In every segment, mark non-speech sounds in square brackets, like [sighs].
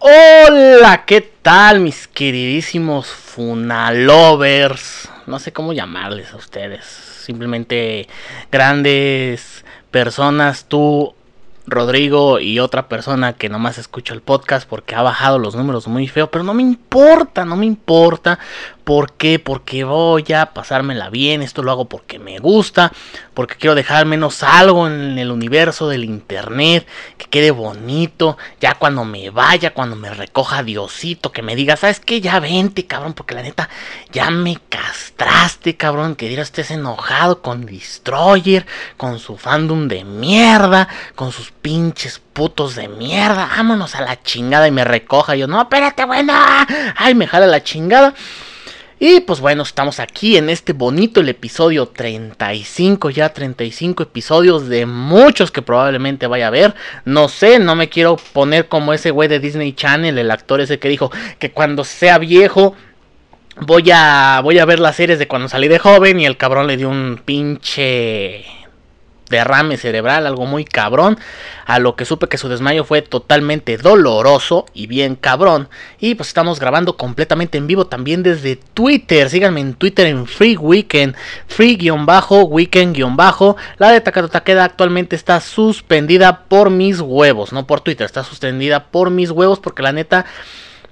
Hola, ¿qué tal mis queridísimos funalovers? No sé cómo llamarles a ustedes. Simplemente grandes personas, tú, Rodrigo y otra persona que nomás escucha el podcast porque ha bajado los números muy feo, pero no me importa, no me importa ¿Por qué? Porque voy a pasármela bien, esto lo hago porque me gusta, porque quiero dejar menos algo en el universo del internet, que quede bonito, ya cuando me vaya, cuando me recoja Diosito, que me diga, ¿sabes qué? Ya vente, cabrón, porque la neta, ya me castraste, cabrón, que dirás estés enojado con Destroyer, con su fandom de mierda, con sus pinches putos de mierda, vámonos a la chingada y me recoja. yo, no, espérate, bueno, ay, me jala la chingada. Y pues bueno, estamos aquí en este bonito el episodio 35, ya 35 episodios de muchos que probablemente vaya a ver. No sé, no me quiero poner como ese güey de Disney Channel, el actor ese que dijo que cuando sea viejo voy a voy a ver las series de cuando salí de joven y el cabrón le dio un pinche derrame cerebral, algo muy cabrón. A lo que supe que su desmayo fue totalmente doloroso y bien cabrón. Y pues estamos grabando completamente en vivo también desde Twitter. Síganme en Twitter en Free Weekend, Free-Weekend-. La de Takato Takeda actualmente está suspendida por mis huevos, no por Twitter, está suspendida por mis huevos porque la neta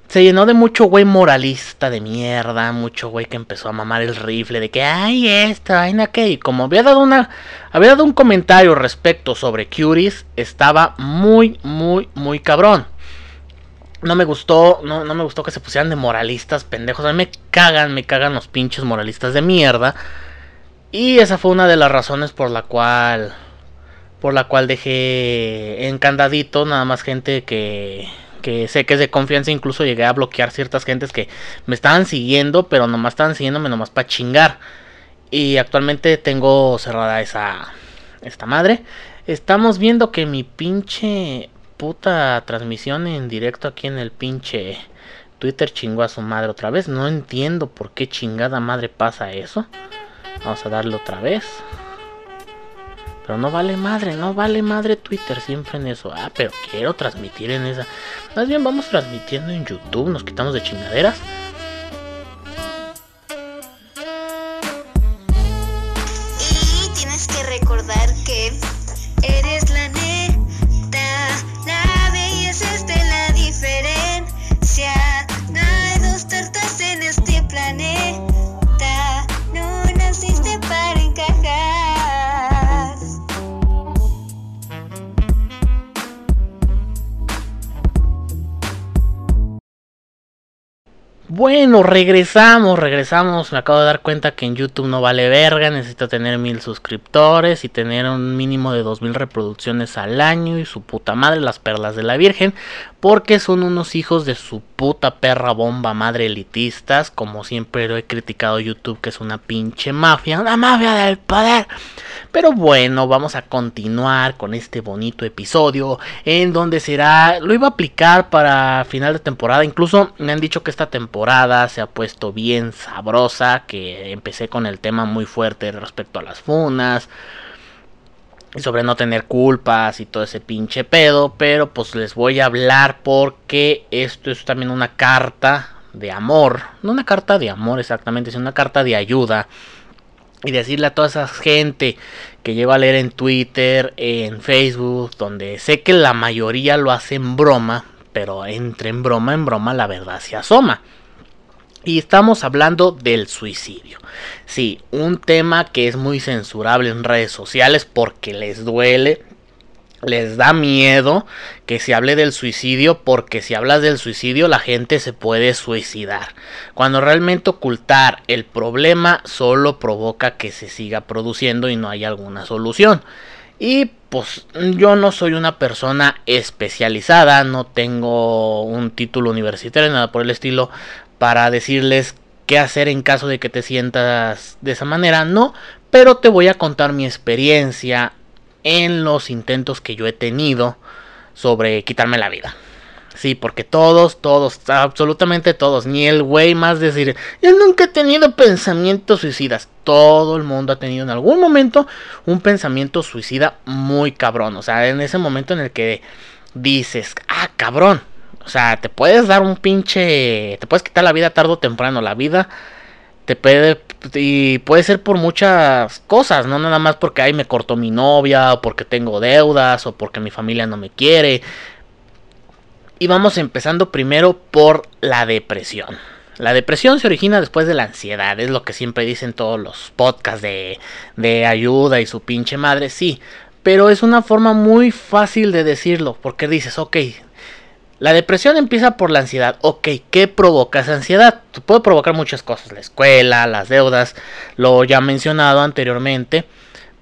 se llenó de mucho güey moralista de mierda, mucho güey que empezó a mamar el rifle de que ay esta vaina que y como había dado una había dado un comentario respecto sobre Curies, estaba muy muy muy cabrón. No me gustó, no, no me gustó que se pusieran de moralistas pendejos. A mí me cagan, me cagan los pinches moralistas de mierda. Y esa fue una de las razones por la cual por la cual dejé encandadito nada más gente que que sé que es de confianza, incluso llegué a bloquear ciertas gentes que me estaban siguiendo, pero nomás estaban siguiéndome nomás para chingar. Y actualmente tengo cerrada esa esta madre. Estamos viendo que mi pinche puta transmisión en directo aquí en el pinche Twitter chingó a su madre otra vez. No entiendo por qué chingada madre pasa eso. Vamos a darle otra vez. Pero no vale madre, no vale madre Twitter siempre en eso. Ah, pero quiero transmitir en esa. Más bien vamos transmitiendo en YouTube, nos quitamos de chingaderas. Bueno, regresamos, regresamos. Me acabo de dar cuenta que en YouTube no vale verga. Necesito tener mil suscriptores y tener un mínimo de dos mil reproducciones al año. Y su puta madre, las perlas de la Virgen. Porque son unos hijos de su puta perra bomba madre elitistas. Como siempre lo he criticado YouTube, que es una pinche mafia. Una mafia del poder. Pero bueno, vamos a continuar con este bonito episodio. En donde será. Lo iba a aplicar para final de temporada. Incluso me han dicho que esta temporada se ha puesto bien sabrosa, que empecé con el tema muy fuerte respecto a las funas, sobre no tener culpas y todo ese pinche pedo, pero pues les voy a hablar porque esto es también una carta de amor, no una carta de amor exactamente, sino una carta de ayuda. Y decirle a toda esa gente que llevo a leer en Twitter, en Facebook, donde sé que la mayoría lo hace en broma, pero entre en broma, en broma la verdad se asoma. Y estamos hablando del suicidio. Sí, un tema que es muy censurable en redes sociales porque les duele, les da miedo que se hable del suicidio porque si hablas del suicidio la gente se puede suicidar. Cuando realmente ocultar el problema solo provoca que se siga produciendo y no hay alguna solución. Y pues yo no soy una persona especializada, no tengo un título universitario, nada por el estilo, para decirles qué hacer en caso de que te sientas de esa manera, no, pero te voy a contar mi experiencia en los intentos que yo he tenido sobre quitarme la vida. Sí, porque todos, todos, absolutamente todos, ni el güey más decir, yo nunca he tenido pensamientos suicidas. Todo el mundo ha tenido en algún momento un pensamiento suicida muy cabrón. O sea, en ese momento en el que dices, ah, cabrón, O sea, te puedes dar un pinche. Te puedes quitar la vida tarde o temprano. La vida te puede. Y puede ser por muchas cosas, no nada más porque ahí me cortó mi novia, o porque tengo deudas, o porque mi familia no me quiere. Y vamos empezando primero por la depresión. La depresión se origina después de la ansiedad, es lo que siempre dicen todos los podcasts de, de ayuda y su pinche madre, sí. Pero es una forma muy fácil de decirlo, porque dices, ok, la depresión empieza por la ansiedad. Ok, ¿qué provoca esa ansiedad? Puede provocar muchas cosas, la escuela, las deudas, lo ya mencionado anteriormente,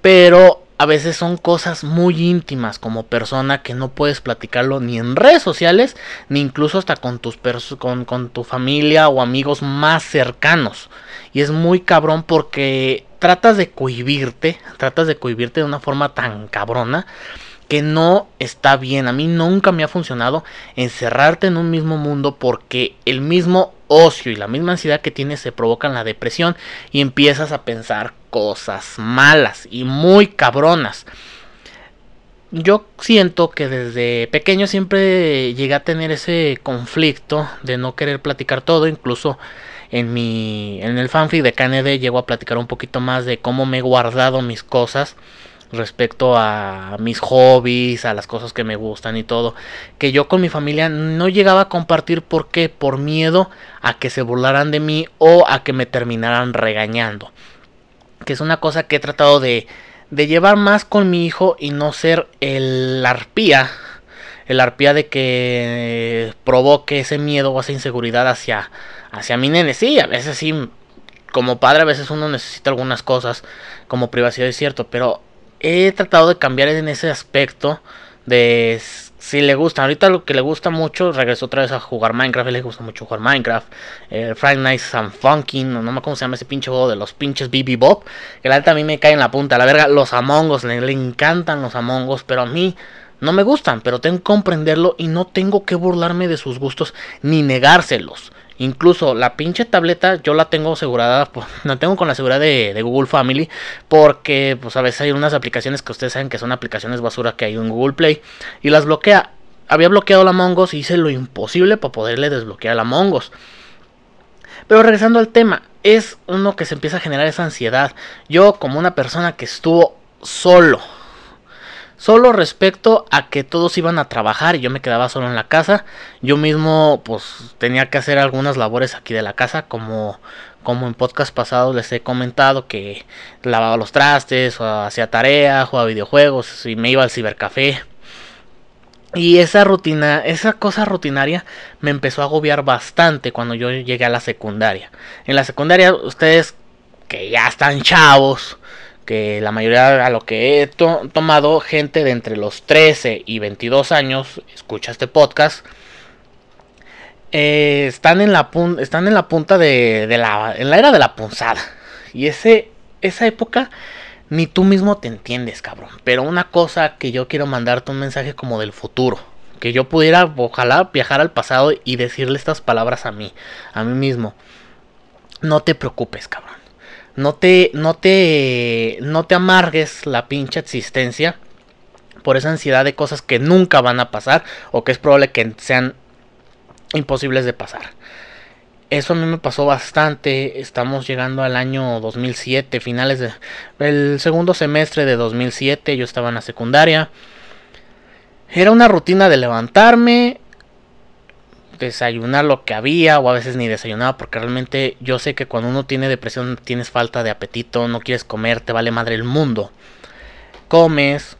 pero a veces son cosas muy íntimas como persona que no puedes platicarlo ni en redes sociales, ni incluso hasta con, tus con, con tu familia o amigos más cercanos. Y es muy cabrón porque tratas de cohibirte, tratas de cohibirte de una forma tan cabrona que no está bien. A mí nunca me ha funcionado encerrarte en un mismo mundo porque el mismo ocio y la misma ansiedad que tienes se provocan la depresión y empiezas a pensar cosas malas y muy cabronas. Yo siento que desde pequeño siempre llegué a tener ese conflicto de no querer platicar todo, incluso en mi en el fanfic de KND llego a platicar un poquito más de cómo me he guardado mis cosas respecto a mis hobbies, a las cosas que me gustan y todo, que yo con mi familia no llegaba a compartir por qué, por miedo a que se burlaran de mí o a que me terminaran regañando. Que es una cosa que he tratado de, de llevar más con mi hijo y no ser el arpía, el arpía de que provoque ese miedo o esa inseguridad hacia, hacia mi nene. Sí, a veces sí, como padre a veces uno necesita algunas cosas como privacidad es cierto, pero he tratado de cambiar en ese aspecto de si le gusta. Ahorita lo que le gusta mucho, regresó otra vez a jugar Minecraft. Le gusta mucho jugar Minecraft. Eh, Friday Nights and Funkin', no, me cómo se llama ese pinche juego de los pinches BB Bob. Que la a mí me cae en la punta. La verga, los Among Us, le, le encantan los Among Us, pero a mí no me gustan. Pero tengo que comprenderlo y no tengo que burlarme de sus gustos ni negárselos. Incluso la pinche tableta yo la tengo asegurada, [laughs] pues, la tengo con la seguridad de, Google Family, porque pues a veces hay unas aplicaciones que ustedes saben que son aplicaciones basura que hay en Google Play y las bloquea. Había bloqueado la Mongos y hice lo imposible para poderle desbloquear la Mongos. Pero regresando al tema, es uno que se empieza a generar esa ansiedad. Yo como una persona que estuvo solo Solo respecto a que todos iban a trabajar y yo me quedaba solo en la casa. Yo mismo pues tenía que hacer algunas labores aquí de la casa como como en podcast pasados les he comentado que lavaba los trastes, hacía tarea, jugaba videojuegos y me iba al cibercafé. Y esa rutina, esa cosa rutinaria me empezó a agobiar bastante cuando yo llegué a la secundaria. En la secundaria ustedes que ya están chavos, que la mayoría a lo que he tomado gente de entre los 13 y 22 años escucha este podcast eh, están en la están en la punta de, la en la era de la punzada. Y ese esa época ni tú mismo te entiendes cabrón. Pero una cosa que yo quiero mandarte un mensaje como del futuro que yo pudiera ojalá viajar al pasado y decirle estas palabras a mí a mí mismo. No te preocupes cabrón no te, no te, no te amargues la pinche existencia por esa ansiedad de cosas que nunca van a pasar o que es probable que sean imposibles de pasar. Eso a mí me pasó bastante. Estamos llegando al año 2007, finales del segundo semestre de 2007. Yo estaba en la secundaria. Era una rutina de levantarme, desayunar lo que había o a veces ni desayunaba porque realmente yo sé que cuando uno tiene depresión tienes falta de apetito, no quieres comer, te vale madre el mundo. Comes,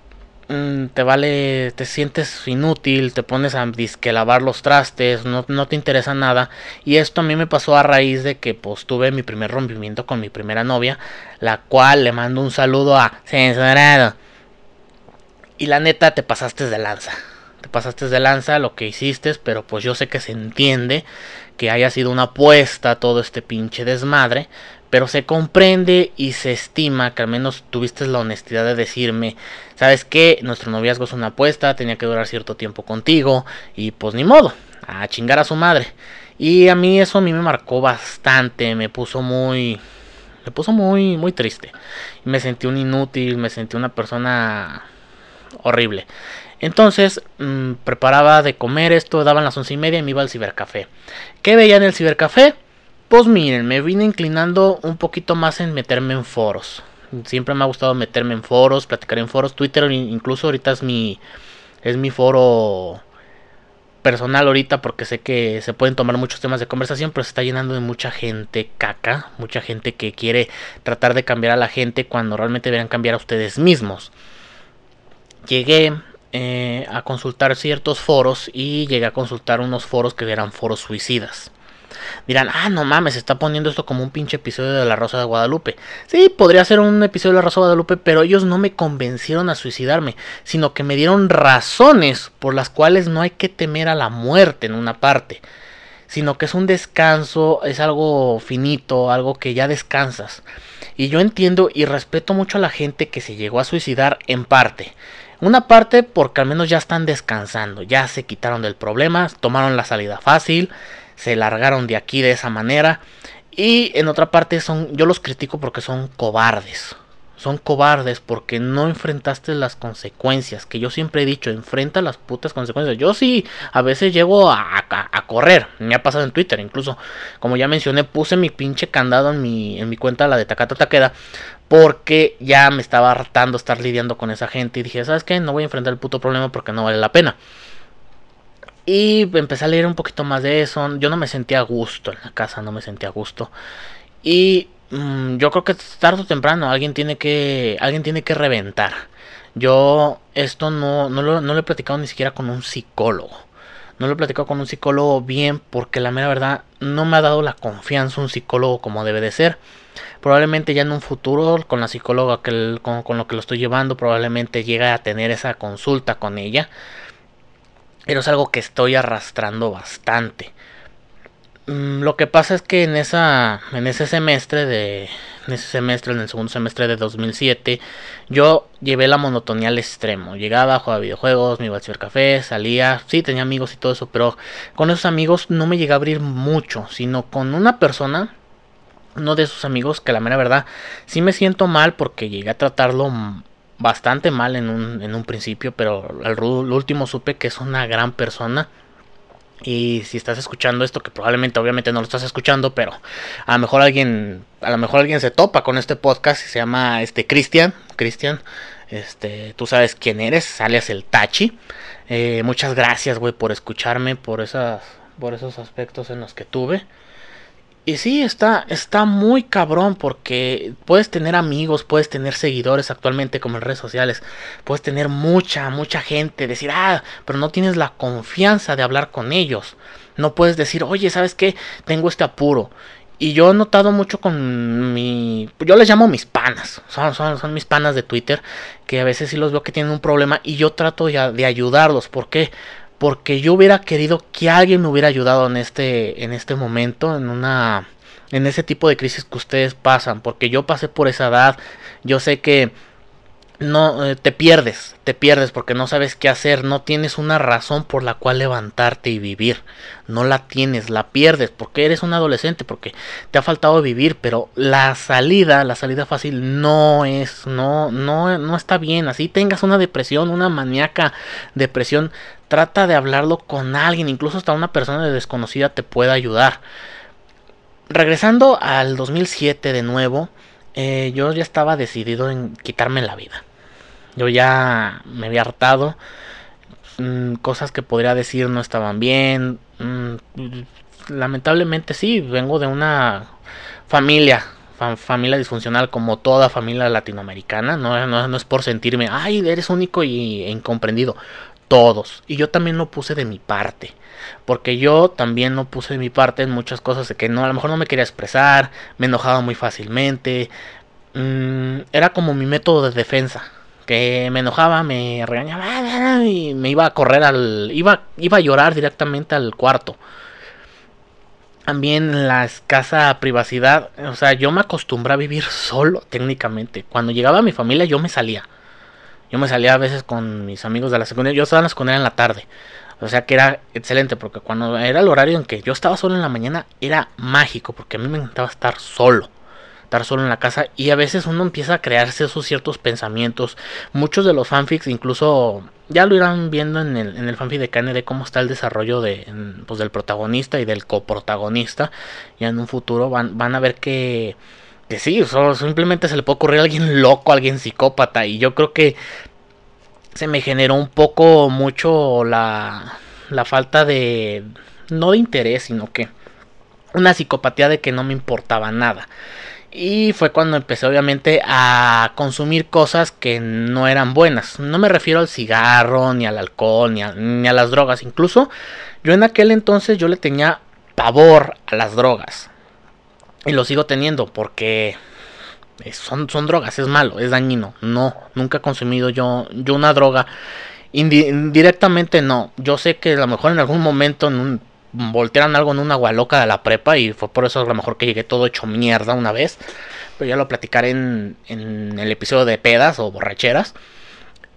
mm, te vale, te sientes inútil, te pones a disque lavar los trastes, no, no, te interesa nada. Y esto a mí me pasó a raíz de que pues tuve mi primer rompimiento con mi primera novia, la cual le mando un saludo a Censurado. Y la neta te pasaste de lanza te pasaste de lanza lo que hiciste, pero pues yo sé que se entiende que haya sido una apuesta todo este pinche desmadre, pero se comprende y se estima que al menos tuviste la honestidad de decirme, sabes que nuestro noviazgo es una apuesta, tenía que durar cierto tiempo contigo y pues ni modo, a chingar a su madre. Y a mí eso a mí me marcó bastante, me puso muy me puso muy muy triste. Me sentí un inútil, me sentí una persona horrible. Entonces, mm, preparaba de comer esto, daban las once y media y me iba al cibercafé. ¿Qué veía en el cibercafé? Pues miren, me vine inclinando un poquito más en meterme en foros. Siempre me ha gustado meterme en foros, platicar en foros. Twitter incluso ahorita es mi, es mi foro personal ahorita porque sé que se pueden tomar muchos temas de conversación, pero se está llenando de mucha gente caca, mucha gente que quiere tratar de cambiar a la gente cuando realmente deberían cambiar a ustedes mismos. Llegué eh, a consultar ciertos foros y llegué a consultar unos foros que eran foros suicidas dirán, ah, no mames, se está poniendo esto como un pinche episodio de La Rosa de Guadalupe. Sí, podría ser un episodio de La Rosa de Guadalupe, pero ellos no me convencieron a suicidarme, sino que me dieron razones por las cuales no hay que temer a la muerte en una parte, sino que es un descanso, es algo finito, algo que ya descansas. Y yo entiendo y respeto mucho a la gente que se llegó a suicidar en parte. Una parte porque al menos ya están descansando, ya se quitaron del problema, tomaron la salida fácil, se largaron de aquí de esa manera. Y en otra parte son, yo los critico porque son cobardes. Son cobardes porque no enfrentaste las consecuencias. Que yo siempre he dicho, enfrenta las putas consecuencias. Yo sí, a veces llego a, correr. Me ha pasado en Twitter. Incluso, como ya mencioné, puse mi pinche candado en mi, en mi cuenta, la de Takata Takeda. Porque ya me estaba hartando estar lidiando con esa gente. Y dije, ¿sabes qué? No voy a enfrentar el puto problema porque no vale la pena. Y empecé a leer un poquito más de eso. Yo no me sentía a gusto en la casa, no me sentía a gusto. Y mm, yo creo que tarde o temprano alguien tiene que, alguien tiene que reventar. Yo esto no, no, lo, no lo he platicado ni siquiera con un psicólogo. No lo he platicado con un psicólogo bien porque la mera verdad no me ha dado la confianza un psicólogo como debe de ser. Probablemente ya en un futuro con la psicóloga que con, con, lo que lo estoy llevando probablemente llegue a tener esa consulta con ella pero es algo que estoy arrastrando bastante. Mm, lo que pasa es que en esa en ese semestre de en ese semestre en el segundo semestre de 2007 yo llevé la monotonía al extremo. Llegaba, jugaba videojuegos, me iba al cibercafé, salía, sí tenía amigos y todo eso, pero con esos amigos no me llegué a abrir mucho, sino con una persona uno de esos amigos que la mera verdad sí me siento mal porque llegué a tratarlo bastante mal en un, en un principio, pero al último supe que es una gran persona. Y si estás escuchando esto, que probablemente obviamente no lo estás escuchando, pero a lo mejor alguien, a lo mejor alguien se topa con este podcast y se llama este Cristian, Cristian, este, tú sabes quién eres, alias el Tachi. Eh, muchas gracias, güey, por escucharme, por esas, por esos aspectos en los que tuve. Y sí, está, está muy cabrón porque puedes tener amigos, puedes tener seguidores actualmente como en redes sociales, puedes tener mucha, mucha gente, decir, ah, pero no tienes la confianza de hablar con ellos. No puedes decir, oye, ¿sabes qué? Tengo este apuro. Y yo he notado mucho con mi... Yo les llamo mis panas. Son, son, son mis panas de Twitter. Que a veces sí los veo que tienen un problema. Y yo trato de, de ayudarlos. ¿Por qué? Porque yo hubiera querido que alguien me hubiera ayudado en este en este momento en una en ese tipo de crisis que ustedes pasan porque yo pasé por esa edad yo sé que no eh, te pierdes, te pierdes porque no sabes qué hacer, no tienes una razón por la cual levantarte y vivir, no la tienes, la pierdes porque eres un adolescente, porque te ha faltado vivir, pero la salida, la salida fácil no es, no, no, no está bien, así tengas una depresión, una maníaca depresión, trata de hablarlo con alguien, incluso hasta una persona desconocida te puede ayudar. Regresando al 2007 de nuevo, eh, yo ya estaba decidido en quitarme la vida. Yo ya me había hartado. Mm, cosas que podría decir no estaban bien. Mm, lamentablemente sí, vengo de una familia. familia disfuncional como toda familia latinoamericana. No, no, es por sentirme, ay, eres único y, incomprendido. Todos. Y yo también lo puse de mi parte porque yo también no puse de mi parte en muchas cosas de que no a lo mejor no me quería expresar, me enojaba muy fácilmente, mm, era como mi método de defensa, que me enojaba, me regañaba y me iba a correr al iba iba a llorar directamente al cuarto. También la escasa privacidad, o sea, yo me acostumbré a vivir solo técnicamente. Cuando llegaba mi familia yo me salía. Yo me salía a veces con mis amigos de la secundaria, yo estaba en la secundaria en la tarde. O sea que era excelente porque cuando era el horario en que yo estaba solo en la mañana era mágico porque a mí me encantaba estar solo. estar solo en la casa y a veces uno empieza a crearse esos ciertos pensamientos. Muchos de los fanfics incluso ya lo irán viendo en el, en el fanfic de KND cómo está el desarrollo de, pues, del protagonista y del coprotagonista. Ya en un futuro van, van a ver que, sí, simplemente se le puede ocurrir a alguien loco, a alguien psicópata. Y yo creo que se me generó un poco mucho la, la falta de, no de interés, sino que una psicopatía de que no me importaba nada. Y fue cuando empecé obviamente a consumir cosas que no eran buenas. No me refiero al cigarro, ni al alcohol, ni a, ni a las drogas. Incluso yo en aquel entonces yo le tenía pavor a las drogas. Y lo sigo teniendo porque son, son drogas, es malo, es dañino. No, nunca he consumido yo, yo una droga. indirectamente no. Yo sé que a lo mejor en algún momento en voltearon algo en una agua loca de la prepa y fue por eso a lo mejor que llegué todo hecho mierda una vez. Pero ya lo platicaré en, en el episodio de pedas o borracheras.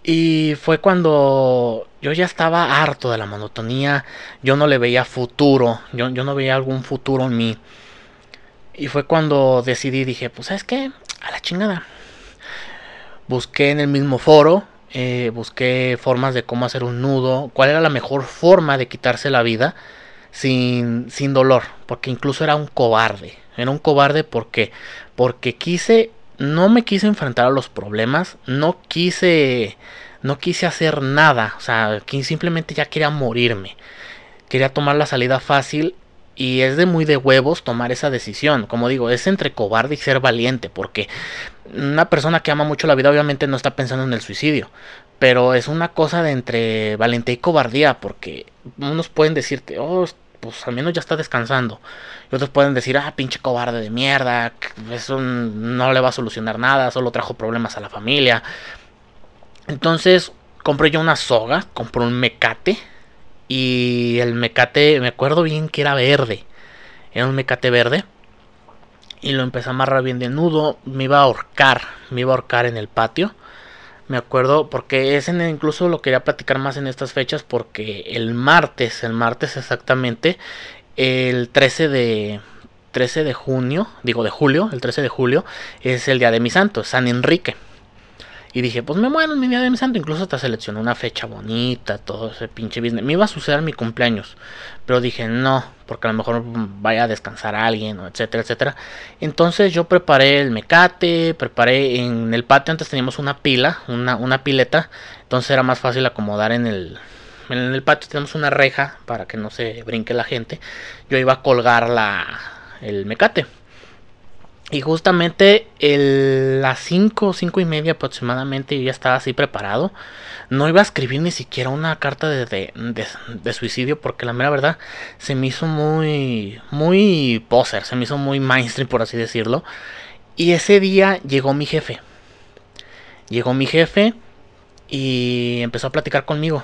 Y fue cuando yo ya estaba harto de la monotonía, yo no le veía futuro, yo, yo no veía algún futuro en mí. Y fue cuando decidí, dije, pues sabes qué, a la chingada. Busqué en el mismo foro, eh, busqué formas de cómo hacer un nudo, cuál era la mejor forma de quitarse la vida sin, sin dolor, porque incluso era un cobarde. Era un cobarde porque, porque quise, no me quise enfrentar a los problemas, no quise, no quise hacer nada, o sea, simplemente ya quería morirme. Quería tomar la salida fácil y es de muy de huevos tomar esa decisión. Como digo, es entre cobarde y ser valiente, porque una persona que ama mucho la vida obviamente no está pensando en el suicidio. Pero es una cosa de entre valentía y cobardía, porque unos pueden decirte, oh, pues al menos ya está descansando. Y otros pueden decir, ah, pinche cobarde de mierda, eso no le va a solucionar nada, solo trajo problemas a la familia. Entonces compré yo una soga, compré un mecate. Y el mecate, me acuerdo bien que era verde. Era un mecate verde. Y lo empecé a amarrar bien de nudo. Me iba a ahorcar. Me iba a ahorcar en el patio. Me acuerdo porque ese incluso lo quería platicar más en estas fechas porque el martes, el martes exactamente, el 13 de 13 de junio, digo de julio, el 13 de julio es el día de mi santo, San Enrique. Y dije, pues me muero en mi día de mi santo. Incluso hasta seleccioné una fecha bonita, todo ese pinche business. Me iba a suceder mi cumpleaños. Pero dije, no, porque a lo mejor vaya a descansar alguien, etcétera, etcétera. Entonces yo preparé el mecate, preparé en el patio. Antes teníamos una pila, una, una pileta. Entonces era más fácil acomodar en el, en el patio tenemos una reja para que no se brinque la gente. Yo iba a colgar la, el mecate. Y justamente el, las 5, 5 y media aproximadamente yo ya estaba así preparado. No iba a escribir ni siquiera una carta de, de, suicidio porque la mera verdad se me hizo muy, muy poser, se me hizo muy mainstream por así decirlo. Y ese día llegó mi jefe. Llegó mi jefe y empezó a platicar conmigo.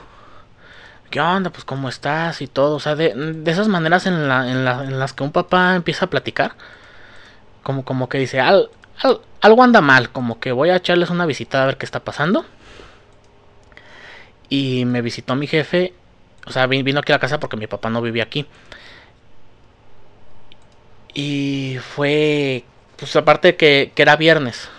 ¿Qué onda? Pues cómo estás y todo. O sea, de, esas maneras en, la, en las que un papá empieza a platicar como, como que dice, Al, algo anda mal, como que voy a echarles una visita a ver qué está pasando. Y me visitó mi jefe, o sea, vino aquí a la casa porque mi papá no vivía aquí. Y fue, pues aparte que, que era viernes,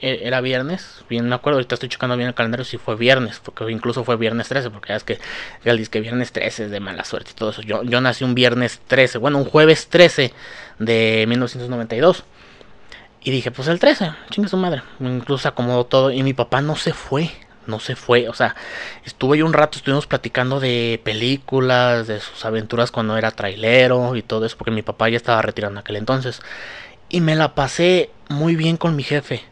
era viernes, bien me acuerdo, ahorita estoy checando bien el calendario si fue viernes, porque incluso fue viernes 13, porque ya es que él dice que viernes 13 es de mala suerte y todo eso. Yo, nací un viernes 13, bueno, un jueves 13 de 1992. Y dije, pues el 13, chinga su madre. Incluso acomodó todo y mi papá no se fue, no se fue. O sea, estuve yo un rato, estuvimos platicando de películas, de sus aventuras cuando era trailero y todo eso, porque mi papá ya estaba retirado en aquel entonces. Y me la pasé muy bien con mi jefe.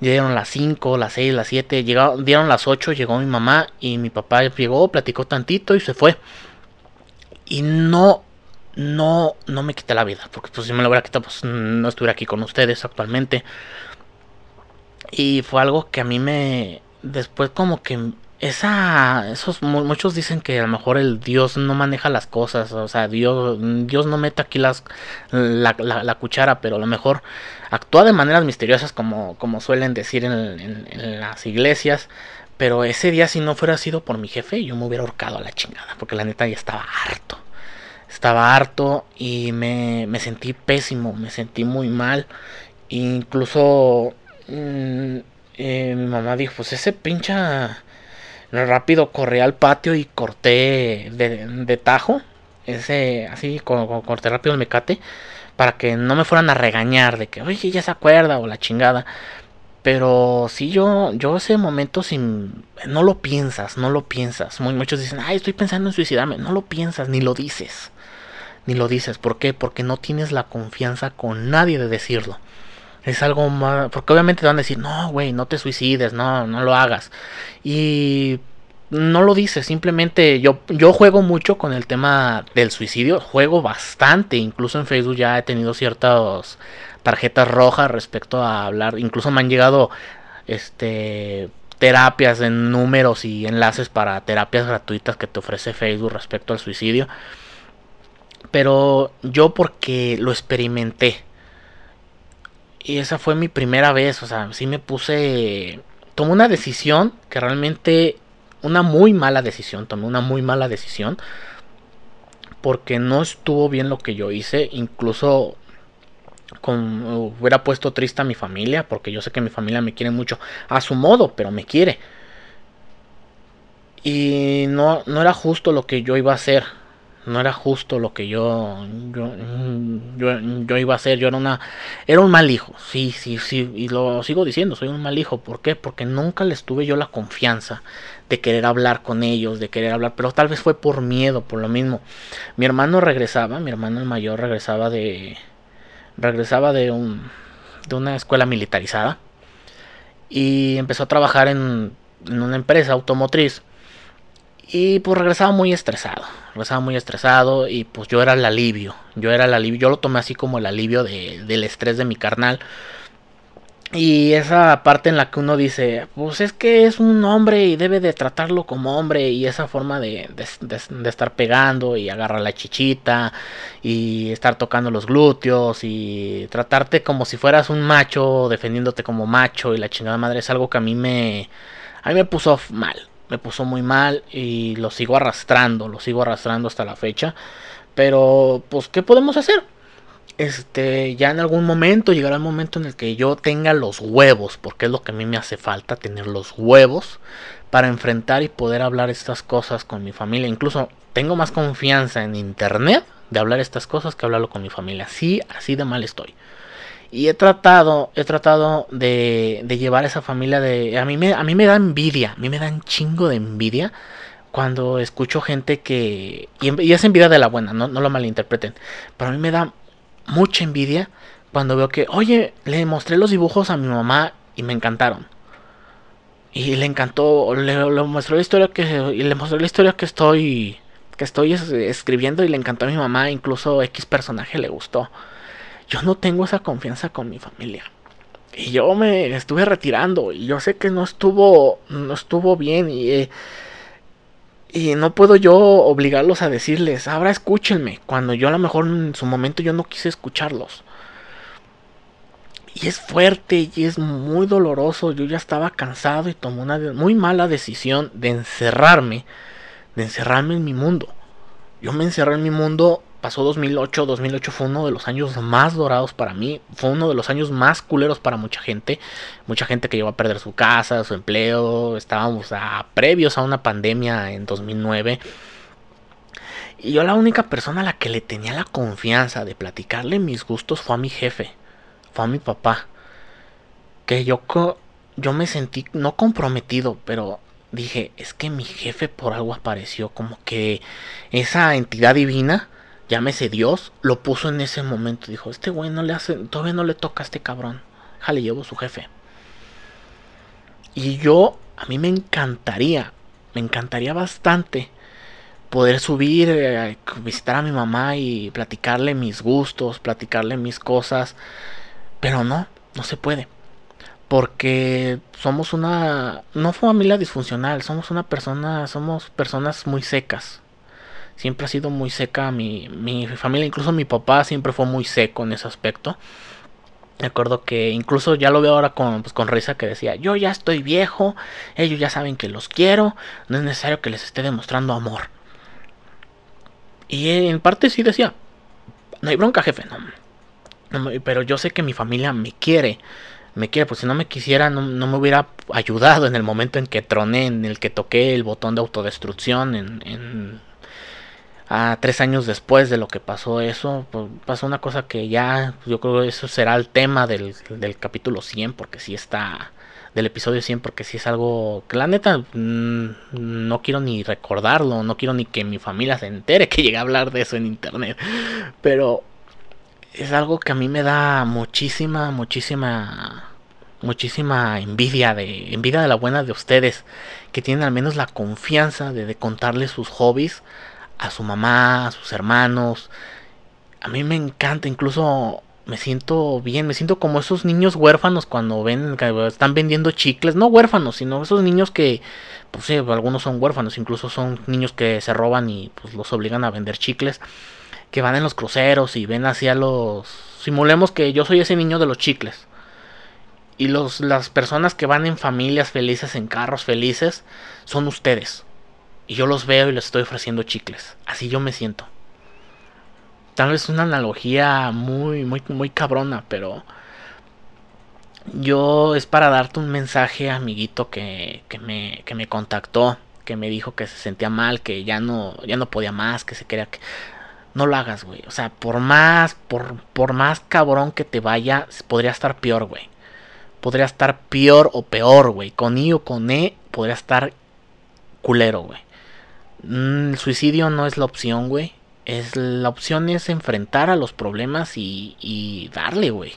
Dieron las 5, las 6, las 7, llegaron, dieron las 8, llegó mi mamá y mi papá llegó, platicó tantito y se fue. Y no, no, no me quité la vida, porque pues si me lo hubiera quitado, pues no estuviera aquí con ustedes actualmente. Y fue algo que a mí me, después como que esa esos muchos dicen que a lo mejor el Dios no maneja las cosas o sea Dios Dios no mete aquí las la, la, cuchara pero a lo mejor actúa de maneras misteriosas como como suelen decir en, las iglesias pero ese día si no fuera sido por mi jefe yo me hubiera ahorcado a la chingada porque la neta ya estaba harto estaba harto y me, me sentí pésimo me sentí muy mal. Incluso mm, eh, mi mamá dijo, pues ese pincha rápido corrí al patio y corté de, tajo. Ese, así, como, corté rápido el mecate. Para que no me fueran a regañar de que, oye, ya se acuerda o la chingada. Pero si yo, yo ese momento sin, no lo piensas, no lo piensas. muchos dicen, ay, estoy pensando en suicidarme. No lo piensas, ni lo dices. Ni lo dices. ¿Por qué? Porque no tienes la confianza con nadie de decirlo. Es algo más... Porque obviamente te van a decir, no, güey, no te suicides, no, no lo hagas. Y no lo dices, simplemente yo, yo juego mucho con el tema del suicidio, juego bastante, incluso en Facebook ya he tenido ciertas tarjetas rojas respecto a hablar, incluso me han llegado este terapias en números y enlaces para terapias gratuitas que te ofrece Facebook respecto al suicidio. Pero yo porque lo experimenté, y esa fue mi primera vez, o sea, sí me puse... Tomé una decisión que realmente... Una muy mala decisión, tomé una muy mala decisión. Porque no estuvo bien lo que yo hice. Incluso con, hubiera puesto triste a mi familia. Porque yo sé que mi familia me quiere mucho. A su modo, pero me quiere. Y no, no era justo lo que yo iba a hacer no era justo lo que yo yo, iba a hacer. Yo era una era un mal hijo. Sí sí sí y lo sigo diciendo soy un mal hijo. ¿por qué? porque nunca les tuve yo la confianza de querer hablar con ellos de querer hablar pero tal vez fue por miedo por lo mismo. Mi hermano regresaba mi hermano el mayor regresaba de regresaba de un de una escuela militarizada y empezó a trabajar en, en una empresa automotriz y pues regresaba muy estresado, regresaba muy estresado y pues yo era el alivio, yo era el alivio, yo lo tomé así como el alivio de, del estrés de mi carnal. Y esa parte en la que uno dice, pues es que es un hombre y debe de tratarlo como hombre y esa forma de, de, estar pegando y agarrar la chichita y estar tocando los glúteos y tratarte como si fueras un macho, defendiéndote como macho y la chingada madre es algo que a mí me, a mí me puso mal me puso muy mal y lo sigo arrastrando, lo sigo arrastrando hasta la fecha. Pero, pues, ¿qué podemos hacer? Este, ya en algún momento llegará el momento en el que yo tenga los huevos, porque es lo que a mí me hace falta, tener los huevos para enfrentar y poder hablar estas cosas con mi familia. Incluso tengo más confianza en internet de hablar estas cosas que hablarlo con mi familia. Sí, así de mal estoy. Y he tratado, he tratado de, llevar esa familia de... A mí, me, a mí me da envidia, a mí me da un chingo de envidia cuando escucho gente que... Y, es envidia de la buena, no, no lo malinterpreten. Pero a mí me da mucha envidia cuando veo que, oye, le mostré los dibujos a mi mamá y me encantaron. Y le encantó, le, le mostré la historia que, le mostré la historia que estoy, que estoy escribiendo y le encantó a mi mamá, incluso X personaje le gustó yo no tengo esa confianza con mi familia. Y yo me estuve retirando y yo sé que no estuvo no estuvo bien y eh, y no puedo yo obligarlos a decirles, ahora escúchenme, cuando yo a lo mejor en su momento yo no quise escucharlos. Y es fuerte y es muy doloroso. Yo ya estaba cansado y tomé una muy mala decisión de encerrarme, de encerrarme en mi mundo. Yo me encerré en mi mundo pasó 2008, 2008 fue uno de los años más dorados para mí, fue uno de los años más culeros para mucha gente, mucha gente que llegó a perder su casa, su empleo, estábamos a, previos a una pandemia en 2009. Y yo la única persona a la que le tenía la confianza de platicarle mis gustos fue a mi jefe, fue a mi papá. Que yo, yo me sentí no comprometido, pero dije, es que mi jefe por algo apareció, como que esa entidad divina llámese Dios, lo puso en ese momento. Dijo, este güey no le hace, todavía no le toca a este cabrón. Jale, llevo su jefe. Y yo, a mí me encantaría, me encantaría bastante poder subir, eh, visitar a mi mamá y platicarle mis gustos, platicarle mis cosas. Pero no, no se puede. Porque somos una, no familia disfuncional, somos una persona, somos personas muy secas siempre ha sido muy seca mi, mi familia, incluso mi papá siempre fue muy seco en ese aspecto. Me acuerdo que incluso ya lo veo ahora con, pues, con risa que decía, yo ya estoy viejo, ellos ya saben que los quiero, no es necesario que les esté demostrando amor. Y en parte sí decía, no hay bronca jefe, no. Pero yo sé que mi familia me quiere. Me quiere, pues si no me quisiera, no, me hubiera ayudado en el momento en que troné, en el que toqué el botón de autodestrucción, en, a tres años después de lo que pasó eso, pues pasó una cosa que ya, yo creo que eso será el tema del, del capítulo 100, porque si está, del episodio 100, porque si es algo que la neta mm, no quiero ni recordarlo, no quiero ni que mi familia se entere que llegué a hablar de eso en internet, pero es algo que a mí me da muchísima, muchísima, muchísima envidia de envidia de la buena de ustedes que tienen al menos la confianza de, de contarle sus hobbies a su mamá, a sus hermanos. A mí me encanta, incluso me siento bien, me siento como esos niños huérfanos cuando ven están vendiendo chicles, no huérfanos, sino esos niños que, pues sí, algunos son huérfanos, incluso son niños que se roban y pues los obligan a vender chicles que van en los cruceros y ven hacia los... Simulemos que yo soy ese niño de los chicles. Y los, las personas que van en familias felices, en carros felices, son ustedes. Y yo los veo y les estoy ofreciendo chicles. Así yo me siento. Tal vez una analogía muy, muy, muy cabrona, pero yo es para darte un mensaje, amiguito, que, que, me, que me contactó, que me dijo que se sentía mal, que ya no, ya no podía más, que se quería que no lo hagas, güey. O sea, por más, por, por más cabrón que te vaya, podría estar peor, güey. Podría estar peor o peor, güey. Con I o con E, podría estar culero, güey. Mm, el suicidio no es la opción, güey. Es, la opción es enfrentar a los problemas y, darle, güey.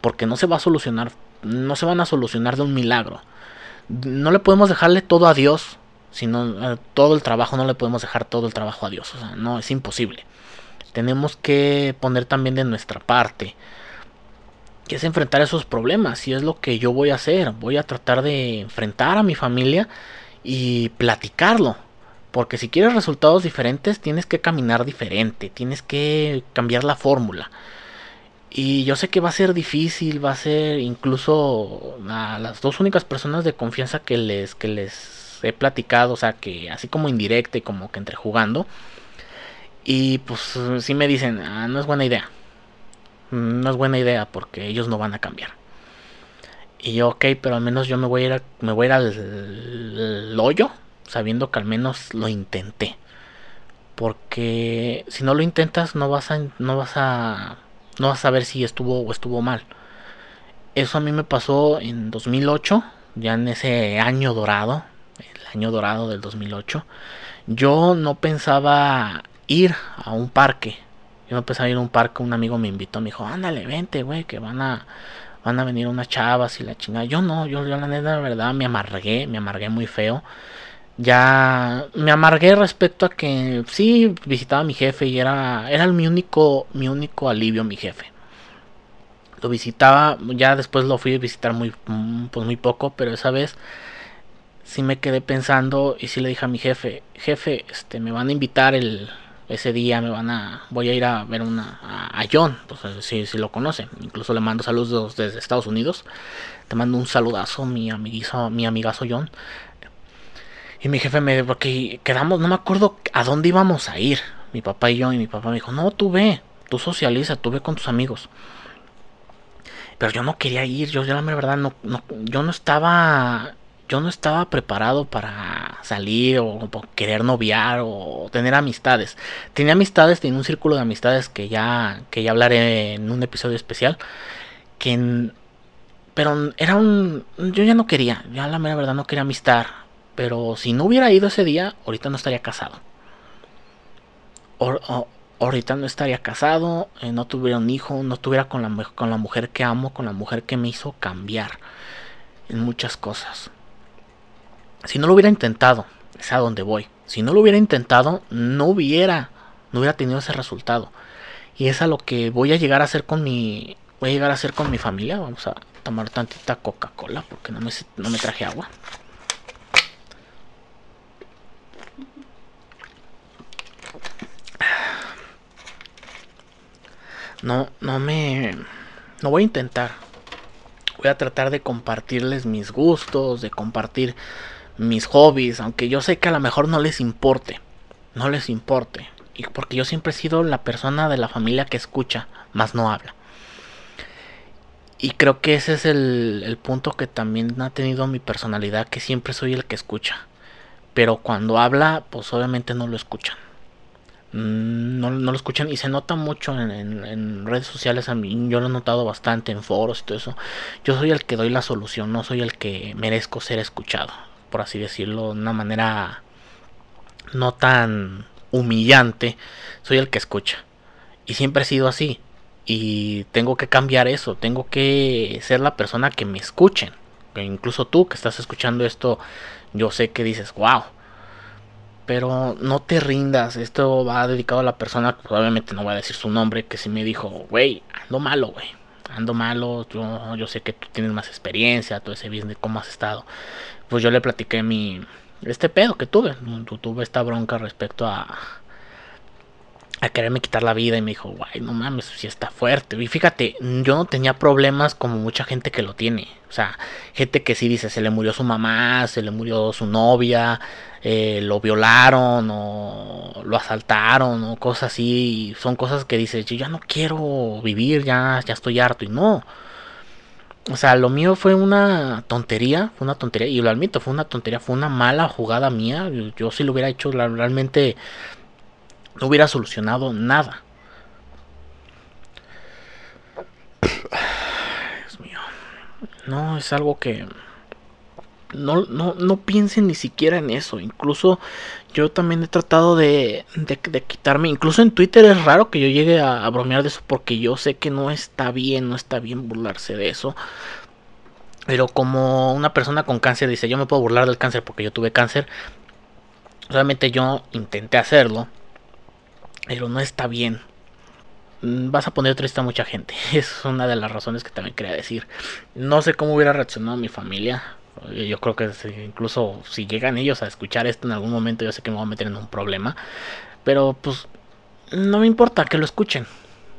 Porque no se va a solucionar, no se van a solucionar de un milagro. No le podemos dejarle todo a Dios, sino eh, todo el trabajo, no le podemos dejar todo el trabajo a Dios. O sea, no, es imposible tenemos que poner también de nuestra parte. Que es enfrentar esos problemas. Y es lo que yo voy a hacer. Voy a tratar de enfrentar a mi familia y platicarlo. Porque si quieres resultados diferentes, tienes que caminar diferente. Tienes que cambiar la fórmula. Y yo sé que va a ser difícil, va a ser incluso a las dos únicas personas de confianza que les, que les he platicado, o sea, que así como indirecta y como que entre jugando, y pues si me dicen, ah, no es buena idea. No es buena idea porque ellos no van a cambiar. Y yo, ok, pero al menos yo me voy a ir, me voy a ir al, hoyo sabiendo que al menos lo intenté. Porque si no lo intentas no vas a no vas a no vas a ver si estuvo o estuvo mal. Eso a mí me pasó en 2008, ya en ese año dorado, el año dorado del 2008. Yo no pensaba ir a un parque. Yo empecé a ir a un parque, un amigo me invitó, me dijo, ándale, vente, güey, que van a, van a venir unas chavas y la chingada. Yo no, yo, yo la la verdad, me amargué, me amargué muy feo. Ya me amargué respecto a que sí visitaba a mi jefe y era, era mi único, mi único alivio, mi jefe. Lo visitaba, ya después lo fui a visitar muy, pues muy poco, pero esa vez sí me quedé pensando y sí le dije a mi jefe, jefe, este, me van a invitar el, ese día me van a voy a ir a ver una a, John pues si, si, lo conoce incluso le mando saludos desde Estados Unidos. Te mando un saludazo mi amiguizo mi amigazo John y mi jefe me porque quedamos no me acuerdo a dónde íbamos a ir mi papá y yo y mi papá me dijo no tú ve tú socializa tú ve con tus amigos pero yo no quería ir yo, yo la verdad no, no yo no estaba yo no estaba preparado para salir o querer noviar o tener amistades. Tenía amistades, tenía un círculo de amistades que ya que ya hablaré en un episodio especial que pero era un yo ya no quería, ya la mera verdad no quería amistad, pero si no hubiera ido ese día, ahorita no estaría casado. ahorita no estaría casado, eh, no tuviera un hijo, no tuviera con la, con la mujer que amo, con la mujer que me hizo cambiar en muchas cosas. Si no lo hubiera intentado, es a donde voy. Si no lo hubiera intentado, no hubiera, no hubiera tenido ese resultado. Y es a lo que voy a llegar a hacer con mi, voy a llegar a hacer con mi familia. Vamos a tomar tantita Coca-Cola porque no me traje agua. No, no me, no voy a intentar. Voy a tratar de compartirles mis gustos, de compartir mis hobbies, aunque yo sé que a lo mejor no les importe, no les importe, y porque yo siempre he sido la persona de la familia que escucha, más no habla. Y creo que ese es el, el punto que también ha tenido mi personalidad, que siempre soy el que escucha. Pero cuando habla, pues obviamente no lo escuchan. Mm, no, no, lo escuchan. Y se nota mucho en, redes sociales a mí. Yo lo he notado bastante en foros y todo eso. Yo soy el que doy la solución no soy el que merezco ser escuchado por así decirlo de una manera no tan humillante. Soy el que escucha. Y siempre he sido así. Y tengo que cambiar eso. Tengo que ser la persona que me escuchen. Incluso tú que estás escuchando esto yo sé que dices wow pero no te rindas. Esto va dedicado a la persona, probablemente no voy a decir su nombre, que si me dijo, güey, ando malo, güey. Ando malo, yo, yo, sé que tú tienes más experiencia, todo ese business, cómo has estado. Pues yo le platiqué mi, este pedo que tuve. Tuve esta bronca respecto a, a quererme quitar la vida y me dijo, guay, no mames, si está fuerte. Y fíjate, yo no tenía problemas como mucha gente que lo tiene. O sea, gente que sí dice, se le murió su mamá, se le murió su novia, eh, lo violaron o lo asaltaron o cosas así. Son cosas que dices, yo ya no quiero vivir, ya, ya estoy harto. Y no. O sea, lo mío fue una tontería, fue una tontería, y lo admito, fue una tontería, fue una mala jugada mía. Yo, yo si lo hubiera hecho realmente no hubiera solucionado nada. Dios mío. No, es algo que... No, no, no piensen ni siquiera en eso. Incluso yo también he tratado de, de, quitarme. Incluso en Twitter es raro que yo llegue a, a, bromear de eso porque yo sé que no está bien, no está bien burlarse de eso. Pero como una persona con cáncer dice, yo me puedo burlar del cáncer porque yo tuve cáncer. Realmente yo intenté hacerlo pero no está bien. Mm, vas a poner triste a mucha gente. [laughs] Es una de las razones que también quería decir. No sé cómo hubiera reaccionado mi familia. Yo creo que incluso si llegan ellos a escuchar esto en algún momento, yo sé que me voy a meter en un problema. Pero pues no me importa que lo escuchen.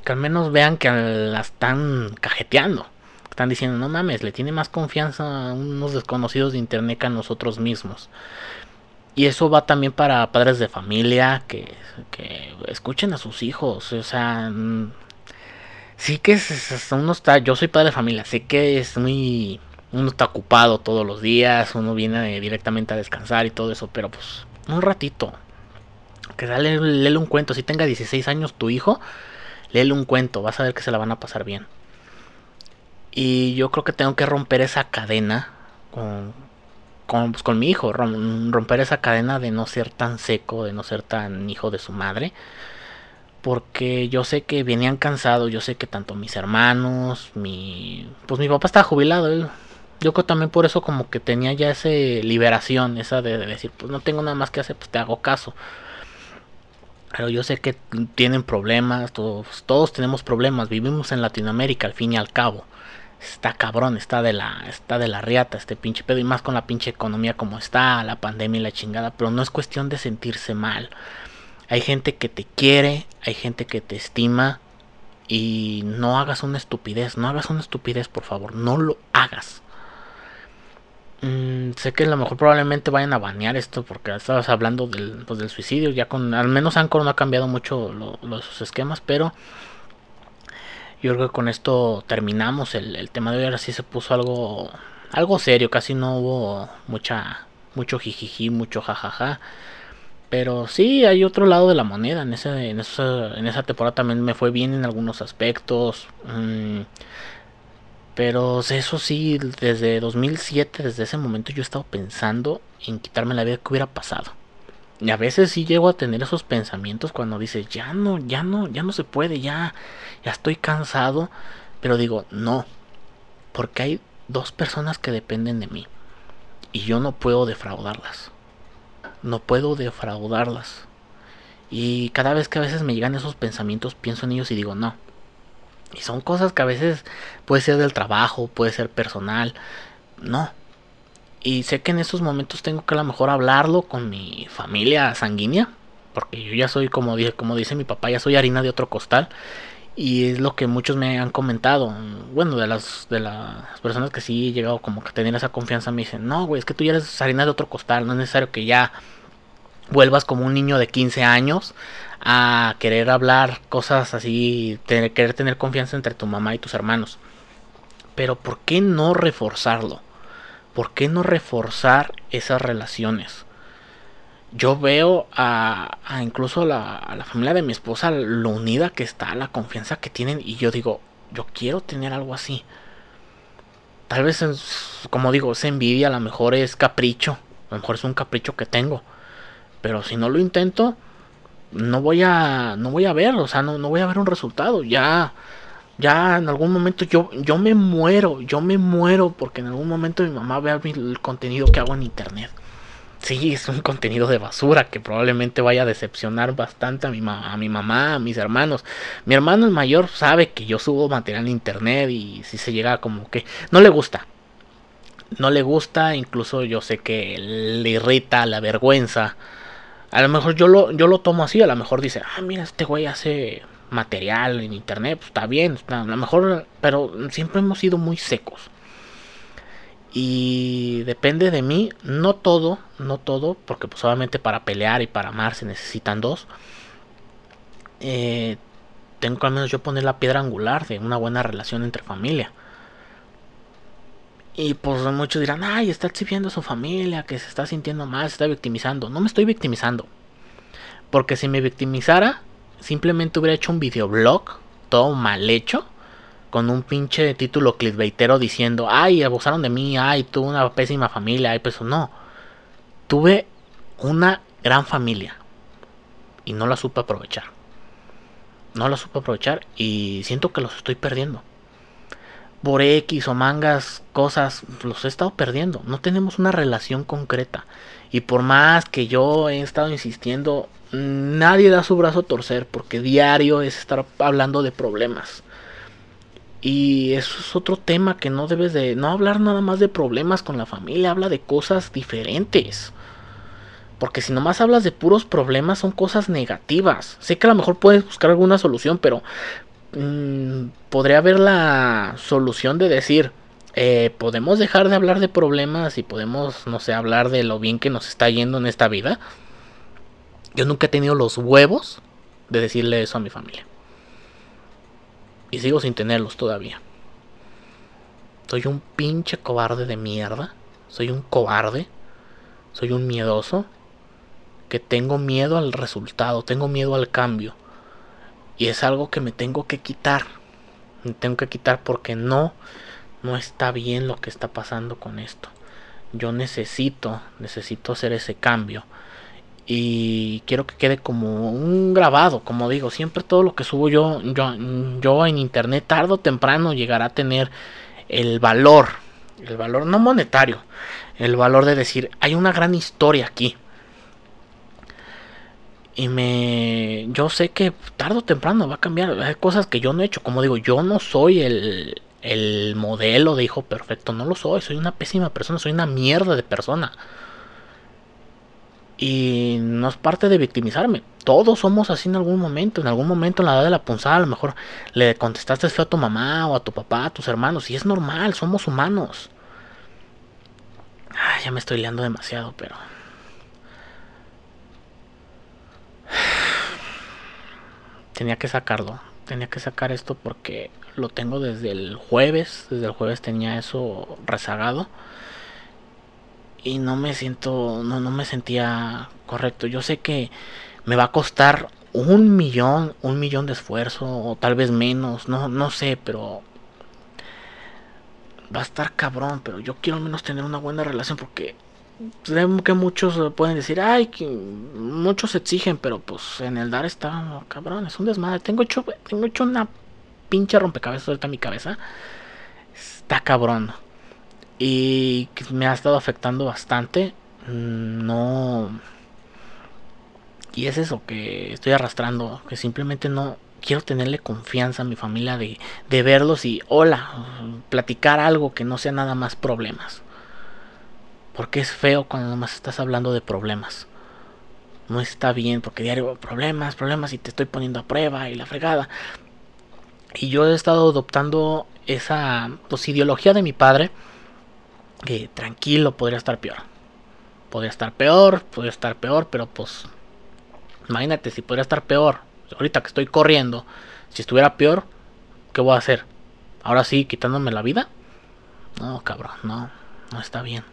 Que al menos vean que la están cajeteando. Están diciendo, no mames, le tiene más confianza a unos desconocidos de internet que a nosotros mismos. Y eso va también para padres de familia que, que escuchen a sus hijos. O sea, mm, sí que es, uno está, yo soy padre de familia, sé que es muy, uno está ocupado todos los días, uno viene directamente a descansar y todo eso, pero pues un ratito. Que dale, léele un cuento, si tenga 16 años tu hijo, léele un cuento, vas a ver que se la van a pasar bien. Y yo creo que tengo que romper esa cadena con, pues, con, mi hijo, romper esa cadena de no ser tan seco, de no ser tan hijo de su madre. Porque yo sé que venían cansados, yo sé que tanto mis hermanos, mi... Pues mi papá estaba jubilado, yo creo también por eso como que tenía ya esa liberación, esa de, decir, pues no tengo nada más que hacer, pues te hago caso. Pero yo sé que tienen problemas, todos, todos tenemos problemas, vivimos en Latinoamérica al fin y al cabo está cabrón, está de la, está de la riata este pinche pedo y más con la pinche economía como está, la pandemia y la chingada, pero no es cuestión de sentirse mal. Hay gente que te quiere, hay gente que te estima y no hagas una estupidez, no hagas una estupidez, por favor, no lo hagas. Mm, sé que a lo mejor probablemente vayan a banear esto porque estabas hablando del, pues, del suicidio, ya con al menos Anchor no ha cambiado mucho los esquemas, pero yo creo que con esto terminamos el, tema de hoy. Ahora sí se puso algo, algo serio. Casi no hubo mucha, mucho jijiji, mucho jajaja. Pero sí, hay otro lado de la moneda. En, ese, en, esa, en esa temporada también me fue bien en algunos aspectos. Mm, pero eso sí, desde 2007, desde ese momento yo he estado pensando en quitarme la vida que hubiera pasado. Y a veces sí llego a tener esos pensamientos cuando dices, ya no, ya no, ya no se puede, ya, ya estoy cansado. Pero digo, no, porque hay dos personas que dependen de mí. Y yo no puedo defraudarlas. No puedo defraudarlas. Y cada vez que a veces me llegan esos pensamientos, pienso en ellos y digo, no. Y son cosas que a veces puede ser del trabajo, puede ser personal. No, y sé que en estos momentos tengo que a lo mejor hablarlo con mi familia sanguínea. Porque yo ya soy, como, dije, como dice mi papá, ya soy harina de otro costal. Y es lo que muchos me han comentado. Bueno, de las, de las personas que sí he llegado como que a tener esa confianza me dicen, no, güey, es que tú ya eres harina de otro costal. No es necesario que ya vuelvas como un niño de 15 años a querer hablar cosas así, querer tener confianza entre tu mamá y tus hermanos. Pero ¿por qué no reforzarlo? ¿Por qué no reforzar esas relaciones? Yo veo a, incluso la, a la familia de mi esposa lo unida que está, la confianza que tienen y yo digo, yo quiero tener algo así. Tal vez, como digo, es envidia, a lo mejor es capricho, a lo mejor es un capricho que tengo. Pero si no lo intento, no voy a, no voy a ver, o sea, no, no voy a ver un resultado. Ya, ya en algún momento yo, yo me muero, yo me muero porque en algún momento mi mamá vea el contenido que hago en internet. Sí, es un contenido de basura que probablemente vaya a decepcionar bastante a mi, a mi mamá, a mis hermanos. Mi hermano el mayor sabe que yo subo material en internet y si se llega como que no le gusta. No le gusta, incluso yo sé que le irrita, la vergüenza. A lo mejor yo lo, yo lo tomo así, a lo mejor dice, ah, mira, este güey hace material en internet, pues está bien, a lo mejor, pero siempre hemos sido muy secos. Y depende de mí, no todo, no todo, porque pues obviamente para pelear y para amar se necesitan dos. Eh, tengo que al menos yo poner la piedra angular de una buena relación entre familia. Y pues muchos dirán, ay, está exhibiendo a su familia, que se está sintiendo mal, se está victimizando. No me estoy victimizando. Porque si me victimizara, simplemente hubiera hecho un videoblog, todo mal hecho, con un pinche título clickbaitero diciendo, ay, abusaron de mí, ay, tuve una pésima familia, ay, pues no. Tuve una gran familia y no la supe aprovechar. No la supe aprovechar y siento que los estoy perdiendo. Por X o mangas, cosas, los he estado perdiendo. No tenemos una relación concreta. Y por más que yo he estado insistiendo, nadie da su brazo a torcer porque diario es estar hablando de problemas. Y eso es otro tema que no debes de no hablar nada más de problemas con la familia, habla de cosas diferentes. Porque si nomás hablas de puros problemas son cosas negativas. Sé que a lo mejor puedes buscar alguna solución, pero mm, podría haber la solución de decir, eh, podemos dejar de hablar de problemas y podemos, no sé, hablar de lo bien que nos está yendo en esta vida. Yo nunca he tenido los huevos de decirle eso a mi familia. Y sigo sin tenerlos todavía. Soy un pinche cobarde de mierda. Soy un cobarde. Soy un miedoso. Que tengo miedo al resultado. Tengo miedo al cambio. Y es algo que me tengo que quitar. Me tengo que quitar porque no, no está bien lo que está pasando con esto. Yo necesito, necesito hacer ese cambio y quiero que quede como un grabado, como digo, siempre todo lo que subo yo, yo, yo en internet tarde o temprano llegará a tener el valor, el valor no monetario, el valor de decir, hay una gran historia aquí. Y me yo sé que tarde o temprano va a cambiar, hay cosas que yo no he hecho, como digo, yo no soy el el modelo de hijo perfecto, no lo soy, soy una pésima persona, soy una mierda de persona. Y no es parte de victimizarme. Todos somos así en algún momento. En algún momento en la edad de la punzada a lo mejor le contestaste feo a tu mamá o a tu papá, a tus hermanos. Y es normal, somos humanos. ya me estoy liando demasiado, pero... [sighs] Tenía que sacarlo. Tenía que sacar esto porque lo tengo desde el jueves. Desde el jueves tenía eso rezagado y no me siento, no, no me sentía correcto. Yo sé que me va a costar un millón, un millón de esfuerzo, o tal vez menos, no, no sé, pero va a estar cabrón, pero yo quiero al menos tener una buena relación porque creo que muchos pueden decir, ay, que muchos exigen, pero pues en el dar está cabrón, es un desmadre. Tengo hecho, tengo hecho una pinche rompecabezas ahorita mi cabeza. Está cabrón y me ha estado afectando bastante. Mm, no. Y es eso que estoy arrastrando, que simplemente no quiero tenerle confianza a mi familia de, de verlos y hola, platicar algo que no sea nada más problemas. Porque es feo cuando nomás estás hablando de problemas. No está bien porque diario problemas, problemas y te estoy poniendo a prueba y la fregada. Y yo he estado adoptando esa pues, ideología de mi padre que tranquilo, podría estar peor. Podría estar peor, podría estar peor, pero pues imagínate si podría estar peor. Ahorita que estoy corriendo, si estuviera peor, ¿qué voy a hacer? Ahora sí, quitándome la vida. No, cabrón, no, no está bien.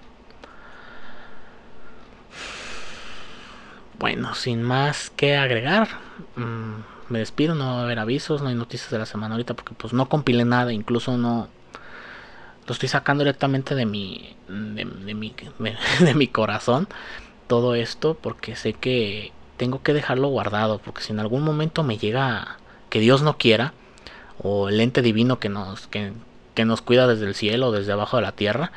Bueno, sin más que agregar, mm, me despido, no va a haber avisos, no hay noticias de la semana ahorita porque pues no compilé nada, incluso no lo estoy sacando directamente de mi de, mi [laughs] de, mi corazón todo esto porque sé que tengo que dejarlo guardado porque si en algún momento me llega que Dios no quiera o el ente divino que nos que, que nos cuida desde el cielo desde abajo de la tierra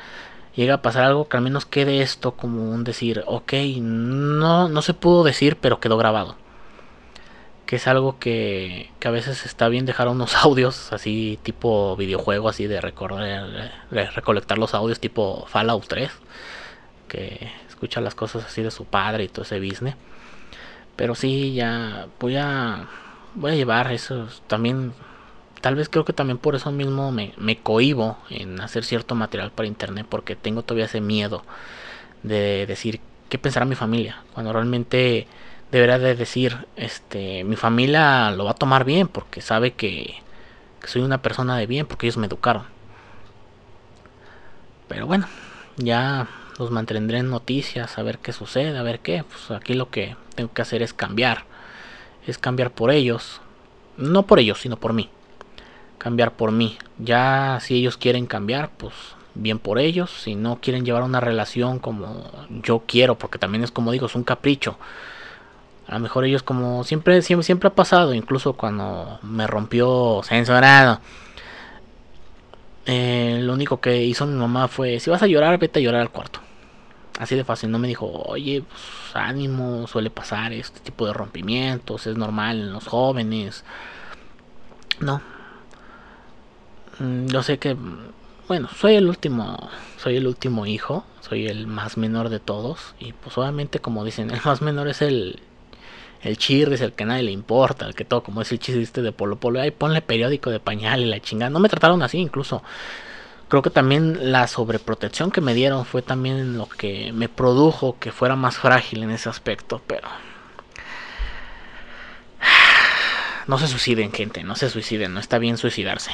llega a pasar algo que al menos quede esto como un decir ok no no se pudo decir pero quedó grabado que es algo que, que, a veces está bien dejar unos [laughs] audios así tipo videojuego, así de, recordar, de recolectar los audios tipo Fallout 3, que escucha las cosas así de su padre y todo ese business. Pero sí, ya voy a, voy a llevar eso también. Tal vez creo que también por eso mismo me, me cohibo en hacer cierto material para internet, porque tengo todavía ese miedo de decir qué pensará mi familia, cuando realmente debería de decir, este, mi familia lo va a tomar bien porque sabe que, soy una persona de bien porque ellos me educaron. Pero bueno, ya los mantendré en noticias, a ver qué sucede, a ver qué. Pues aquí lo que tengo que hacer es cambiar. Es cambiar por ellos. No por ellos, sino por mí. Cambiar por mí. Ya si ellos quieren cambiar, pues bien por ellos. Si no quieren llevar una relación como yo quiero, porque también es como digo, es un capricho. A lo mejor ellos como siempre, siempre, siempre ha pasado, incluso cuando me rompió censurado. Eh, lo único que hizo mi mamá fue, si vas a llorar, vete a llorar al cuarto. Así de fácil, no me dijo, oye, pues ánimo, suele pasar este tipo de rompimientos, es normal en los jóvenes. No. Mm, yo sé que, bueno, soy el último, soy el último hijo, soy el más menor de todos. Y pues obviamente como dicen, el más menor es el el chirris, el que nadie le importa, el que todo, como es el chiste de Polo Polo, ay, ponle periódico de pañal y la chingada. No me trataron así, incluso. Creo que también la sobreprotección que me dieron fue también lo que me produjo que fuera más frágil en ese aspecto, pero. [sighs] No se suiciden, gente, no se suiciden, no está bien suicidarse.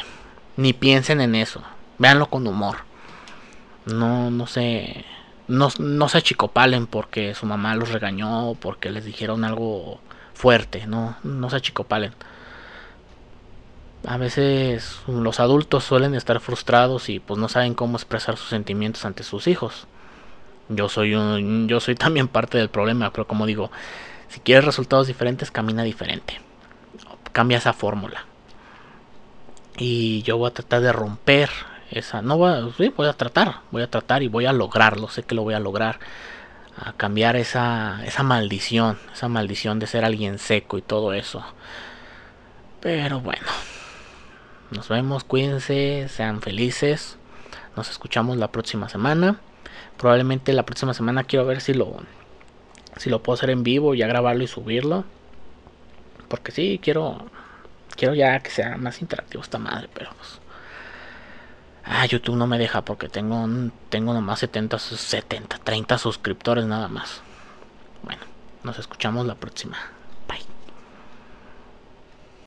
Ni piensen en eso, véanlo con humor. No, no sé no, no se achicopalen porque su mamá los regañó o porque les dijeron algo fuerte, no, no se achicopalen. A veces los adultos suelen estar frustrados y pues no saben cómo expresar sus sentimientos ante sus hijos. Yo soy un, yo soy también parte del problema, pero como digo, si quieres resultados diferentes, camina diferente. Cambia esa fórmula. Y yo voy a tratar de romper esa no voy a, sí, voy a tratar voy a tratar y voy a lograrlo sé que lo voy a lograr a cambiar esa esa maldición esa maldición de ser alguien seco y todo eso. Pero bueno nos vemos cuídense sean felices nos escuchamos la próxima semana. Probablemente la próxima semana quiero ver si lo si lo puedo hacer en vivo ya grabarlo y subirlo. Porque sí quiero quiero ya que sea más interactivo esta madre pero pues Ah, YouTube no me deja porque tengo, tengo nomás 70, 70, 30 suscriptores nada más. Bueno, nos escuchamos la próxima.